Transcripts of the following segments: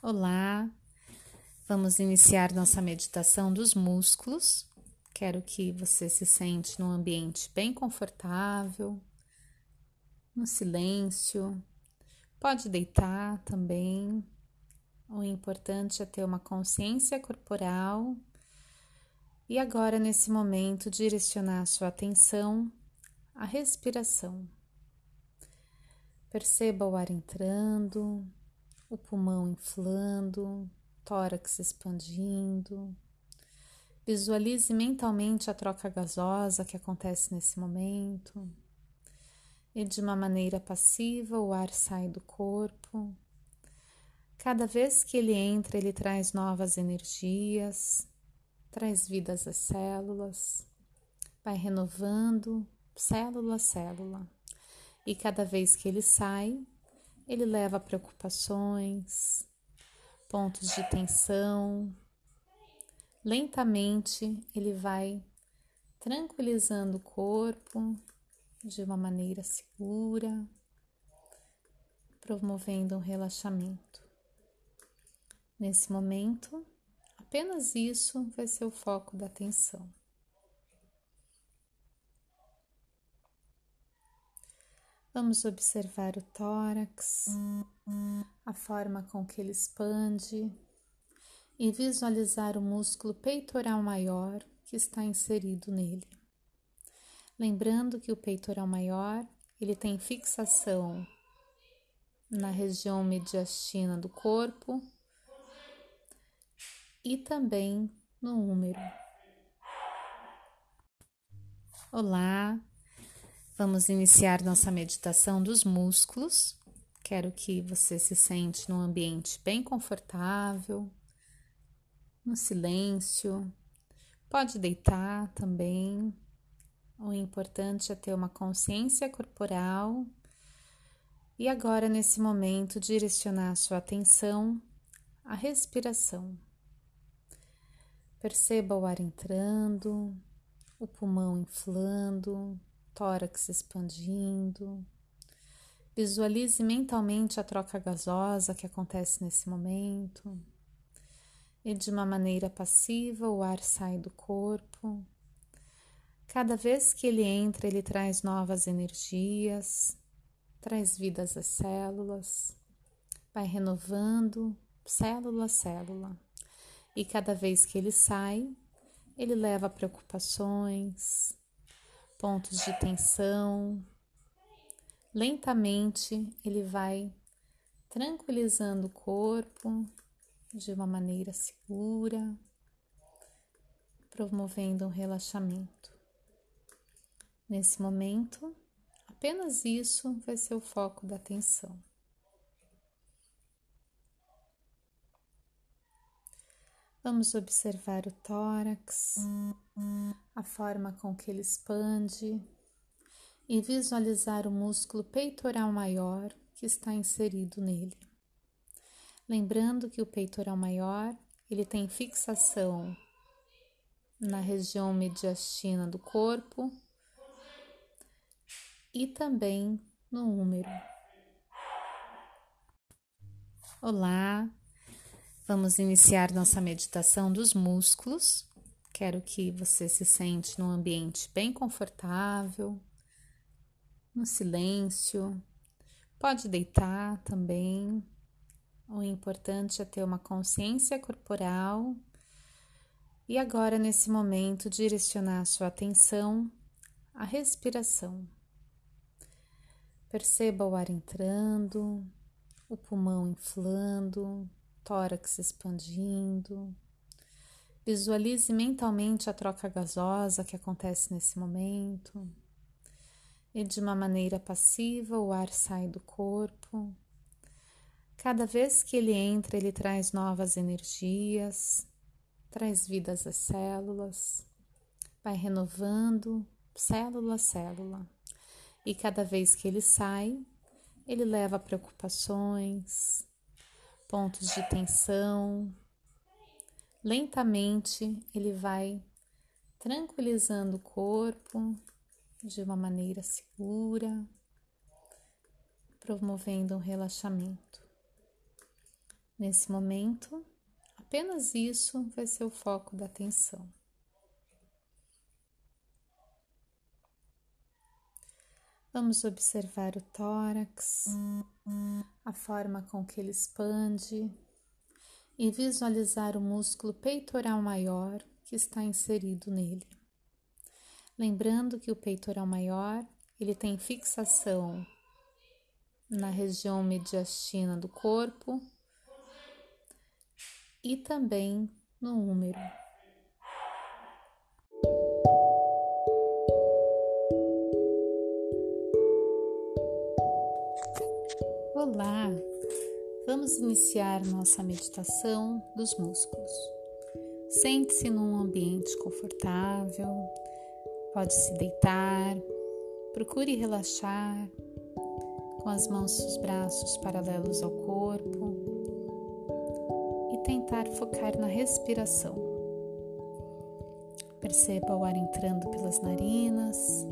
Olá, vamos iniciar nossa meditação dos músculos. Quero que você se sente num ambiente bem confortável, no silêncio. Pode deitar também. O importante é ter uma consciência corporal e agora, nesse momento, direcionar sua atenção à respiração. Perceba o ar entrando o pulmão inflando, tórax expandindo. Visualize mentalmente a troca gasosa que acontece nesse momento. E de uma maneira passiva, o ar sai do corpo. Cada vez que ele entra, ele traz novas energias, traz vidas às células, vai renovando célula a célula. E cada vez que ele sai, ele leva preocupações, pontos de tensão. Lentamente ele vai tranquilizando o corpo de uma maneira segura, promovendo um relaxamento. Nesse momento, apenas isso vai ser o foco da atenção. Vamos observar o tórax, a forma com que ele expande e visualizar o músculo peitoral maior que está inserido nele. Lembrando que o peitoral maior, ele tem fixação na região mediastina do corpo e também no úmero. Olá, Vamos iniciar nossa meditação dos músculos. Quero que você se sente num ambiente bem confortável, no silêncio. Pode deitar também. O importante é ter uma consciência corporal e agora, nesse momento, direcionar sua atenção à respiração. Perceba o ar entrando, o pulmão inflando, tórax expandindo. Visualize mentalmente a troca gasosa que acontece nesse momento. E de uma maneira passiva, o ar sai do corpo. Cada vez que ele entra, ele traz novas energias, traz vidas às células, vai renovando célula a célula. E cada vez que ele sai, ele leva preocupações, pontos de tensão. Lentamente ele vai tranquilizando o corpo de uma maneira segura, promovendo um relaxamento. Nesse momento, apenas isso vai ser o foco da atenção. Vamos observar o tórax, a forma com que ele expande e visualizar o músculo peitoral maior que está inserido nele. Lembrando que o peitoral maior, ele tem fixação na região mediastina do corpo e também no úmero. Olá, Vamos iniciar nossa meditação dos músculos. Quero que você se sente num ambiente bem confortável, no silêncio. Pode deitar também. O importante é ter uma consciência corporal e agora, nesse momento, direcionar sua atenção à respiração. Perceba o ar entrando, o pulmão inflando, tórax expandindo. Visualize mentalmente a troca gasosa que acontece nesse momento. E de uma maneira passiva, o ar sai do corpo. Cada vez que ele entra, ele traz novas energias, traz vidas às células, vai renovando célula a célula. E cada vez que ele sai, ele leva preocupações, pontos de tensão. Lentamente ele vai tranquilizando o corpo de uma maneira segura, promovendo um relaxamento. Nesse momento, apenas isso vai ser o foco da atenção. Vamos observar o tórax, a forma com que ele expande e visualizar o músculo peitoral maior que está inserido nele. Lembrando que o peitoral maior, ele tem fixação na região mediastina do corpo e também no úmero. Olá! Vamos iniciar nossa meditação dos músculos. Sente-se num ambiente confortável, pode se deitar, procure relaxar com as mãos e os braços paralelos ao corpo e tentar focar na respiração. Perceba o ar entrando pelas narinas,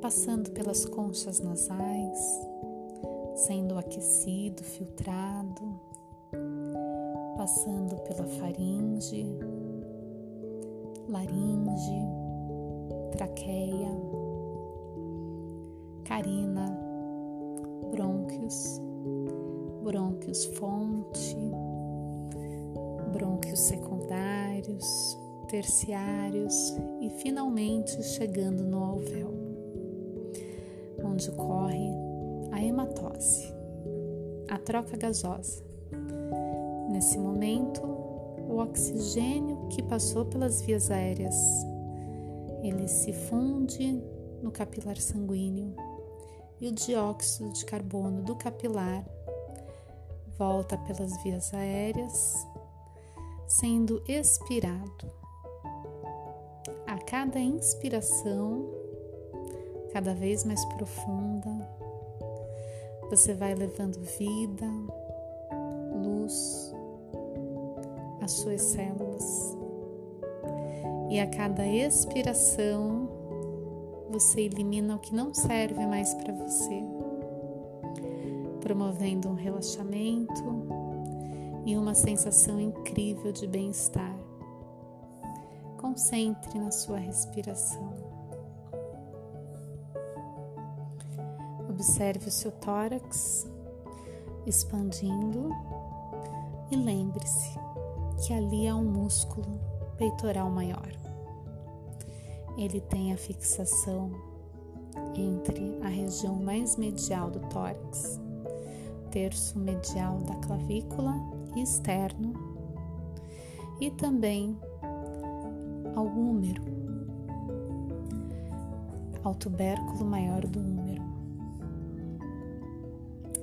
passando pelas conchas nasais, sendo aquecido, filtrado, passando pela faringe, laringe, traqueia, carina brônquios, brônquios fonte, brônquios secundários, terciários e finalmente chegando no alvéolo, onde ocorre hematose, a troca gasosa. Nesse momento, o oxigênio que passou pelas vias aéreas, ele se funde no capilar sanguíneo e o dióxido de carbono do capilar volta pelas vias aéreas, sendo expirado. A cada inspiração, cada vez mais profunda, você vai levando vida, luz às suas células. E a cada expiração, você elimina o que não serve mais para você, promovendo um relaxamento e uma sensação incrível de bem-estar. Concentre na sua respiração. Observe o seu tórax expandindo e lembre-se que ali há um músculo peitoral maior ele tem a fixação entre a região mais medial do tórax, terço medial da clavícula externo e também ao úmero, ao tubérculo maior do úmero.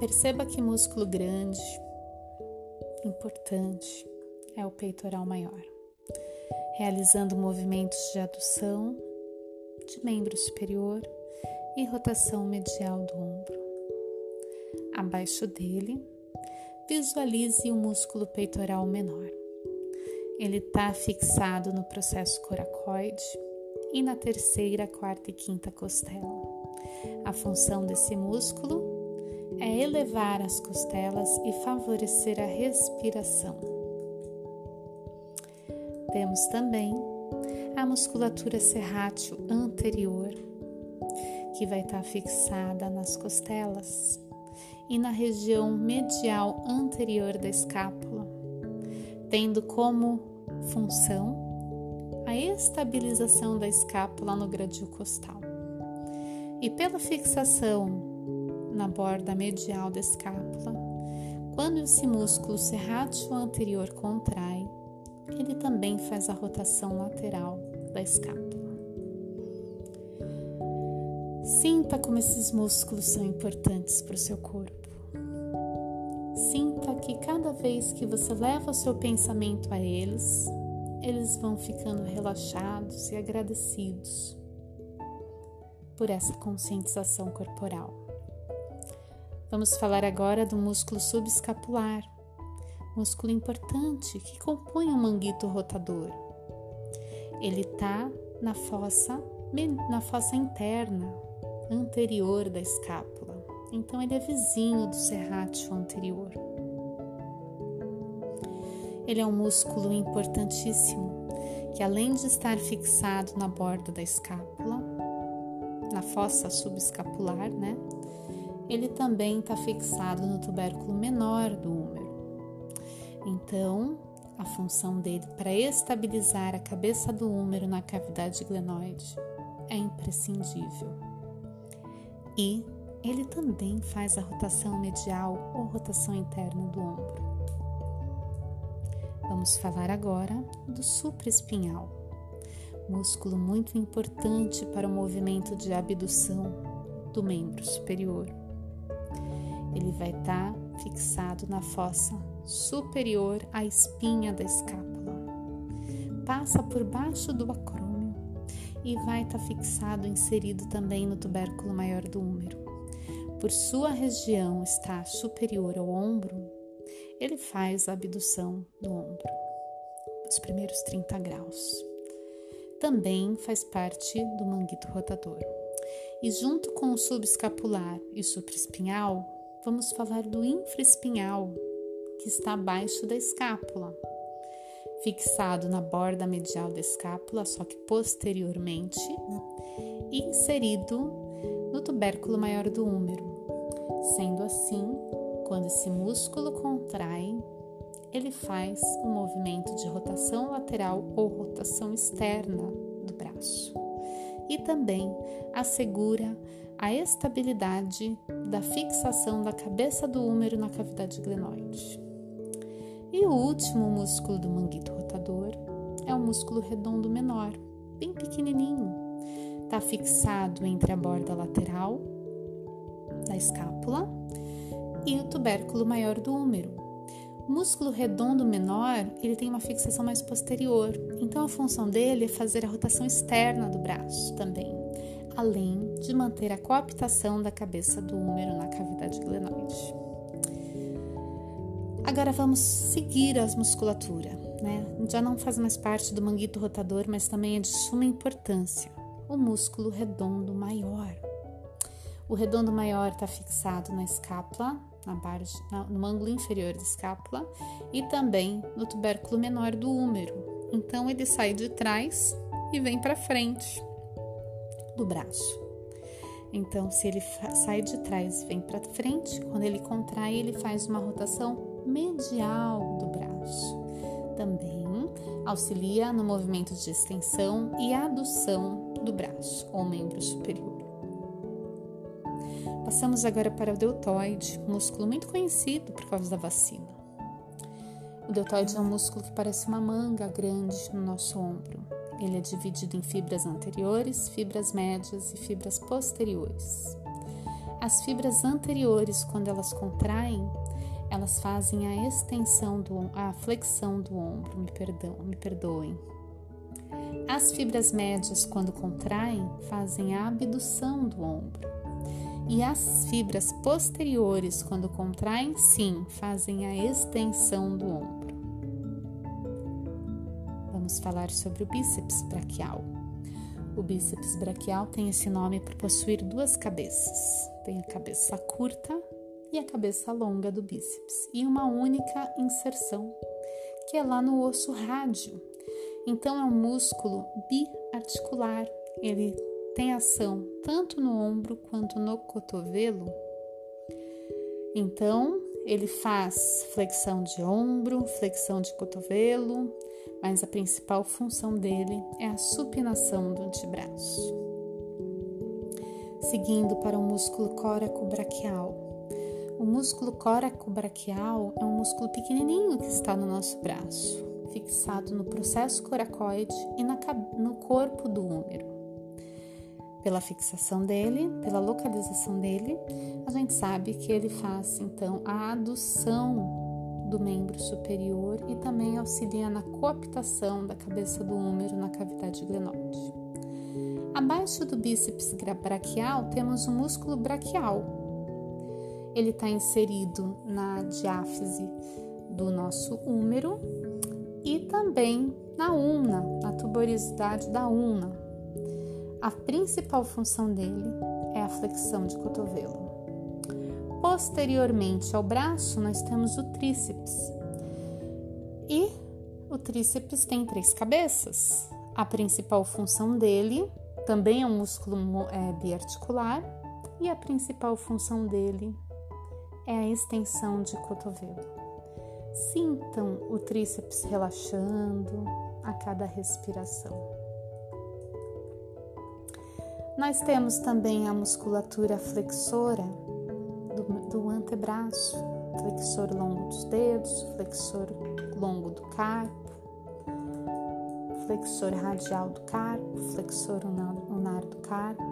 Perceba que músculo grande, importante, é o peitoral maior realizando movimentos de adução de membro superior e rotação medial do ombro. Abaixo dele, visualize o músculo peitoral menor. Ele está fixado no processo coracoide e na terceira, quarta e quinta costela. A função desse músculo é elevar as costelas e favorecer a respiração. Temos também a musculatura serrátil anterior, que vai estar fixada nas costelas e na região medial anterior da escápula, tendo como função a estabilização da escápula no gradil costal. E pela fixação na borda medial da escápula, quando esse músculo serrátil anterior contrai, ele também faz a rotação lateral da escápula. Sinta como esses músculos são importantes para o seu corpo. Sinta que cada vez que você leva o seu pensamento a eles, eles vão ficando relaxados e agradecidos por essa conscientização corporal. Vamos falar agora do músculo subescapular músculo importante que compõe o manguito rotador. Ele está na fossa, na fossa interna, anterior da escápula. Então ele é vizinho do serrátil anterior. ele é um músculo importantíssimo que, além de estar fixado na borda da escápula, na fossa subescapular, né? Ele também está fixado no tubérculo menor do úmero. Então, a função dele para estabilizar a cabeça do úmero na cavidade glenoide é imprescindível. E ele também faz a rotação medial ou rotação interna do ombro. Vamos falar agora do supraespinhal, músculo muito importante para o movimento de abdução do membro superior. Ele vai estar tá fixado na fossa superior à espinha da escápula. Passa por baixo do acrômio e vai estar tá fixado, inserido também no tubérculo maior do úmero. Por sua região estar superior ao ombro, ele faz a abdução do ombro, os primeiros 30 graus. Também faz parte do manguito rotador. E junto com o subescapular e supraespinhal, vamos falar do infraespinhal, que está abaixo da escápula, fixado na borda medial da escápula, só que posteriormente, e inserido no tubérculo maior do úmero. Sendo assim, quando esse músculo contrai, ele faz um movimento de rotação lateral ou rotação externa do braço e também assegura a estabilidade da fixação da cabeça do úmero na cavidade glenoide. E o último músculo do manguito rotador é o músculo redondo menor, bem pequenininho. Está fixado entre a borda lateral da escápula e o tubérculo maior do úmero. O músculo redondo menor, ele tem uma fixação mais posterior, então a função dele é fazer a rotação externa do braço também além de manter a coaptação da cabeça do úmero na cavidade glenoide. Agora vamos seguir as musculatura, né? Já não faz mais parte do manguito rotador, mas também é de suma importância. O músculo redondo maior. O redondo maior está fixado na escápula, na barge, no ângulo inferior da escápula e também no tubérculo menor do úmero. Então ele sai de trás e vem para frente do braço. Então, se ele sai de trás e vem para frente, quando ele contrai, ele faz uma rotação medial do braço. Também auxilia no movimento de extensão e adução do braço ou membro superior. Passamos agora para o deltoide, músculo muito conhecido por causa da vacina. O deltoide é um músculo que parece uma manga grande no nosso ombro. Ele é dividido em fibras anteriores, fibras médias e fibras posteriores. As fibras anteriores, quando elas contraem, elas fazem a extensão do a flexão do ombro, me perdão, me perdoem. As fibras médias, quando contraem, fazem a abdução do ombro. E as fibras posteriores, quando contraem, sim, fazem a extensão do ombro vamos falar sobre o bíceps braquial. O bíceps braquial tem esse nome por possuir duas cabeças. Tem a cabeça curta e a cabeça longa do bíceps e uma única inserção, que é lá no osso rádio. Então é um músculo biarticular. Ele tem ação tanto no ombro quanto no cotovelo. Então, ele faz flexão de ombro, flexão de cotovelo, mas a principal função dele é a supinação do antebraço. Seguindo para o músculo córaco-braquial. O músculo córaco-braquial é um músculo pequenininho que está no nosso braço, fixado no processo coracoide e na, no corpo do úmero. Pela fixação dele, pela localização dele, a gente sabe que ele faz então a adução do membro superior e também auxilia na coaptação da cabeça do úmero na cavidade glenoide. Abaixo do bíceps braquial temos o músculo braquial. Ele está inserido na diáfise do nosso úmero e também na ulna, na tuberosidade da ulna. A principal função dele é a flexão de cotovelo. Posteriormente ao braço, nós temos o tríceps. E o tríceps tem três cabeças. A principal função dele também é um músculo é, biarticular e a principal função dele é a extensão de cotovelo. Sintam o tríceps relaxando a cada respiração. Nós temos também a musculatura flexora do, do antebraço, flexor longo dos dedos, flexor longo do carpo, flexor radial do carpo, flexor unar do carpo.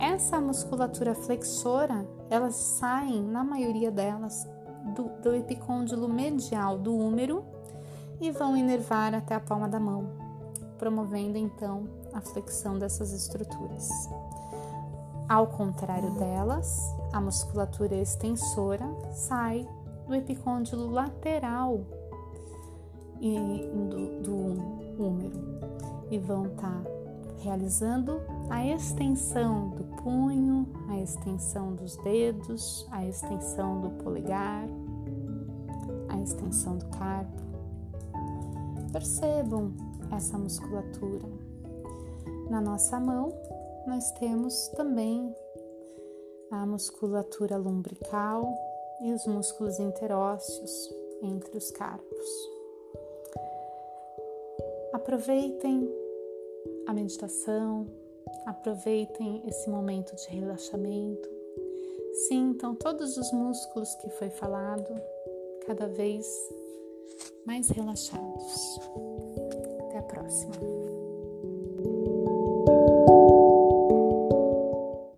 Essa musculatura flexora, elas saem, na maioria delas, do, do epicôndilo medial do úmero e vão inervar até a palma da mão, promovendo então a flexão dessas estruturas. Ao contrário delas, a musculatura extensora sai do epicôndilo lateral e do, do úmero e vão estar tá realizando a extensão do punho, a extensão dos dedos, a extensão do polegar, a extensão do carpo. Percebam essa musculatura. Na nossa mão, nós temos também a musculatura lombrical e os músculos interósseos entre os carpos. Aproveitem a meditação, aproveitem esse momento de relaxamento, sintam todos os músculos que foi falado cada vez mais relaxados. Até a próxima.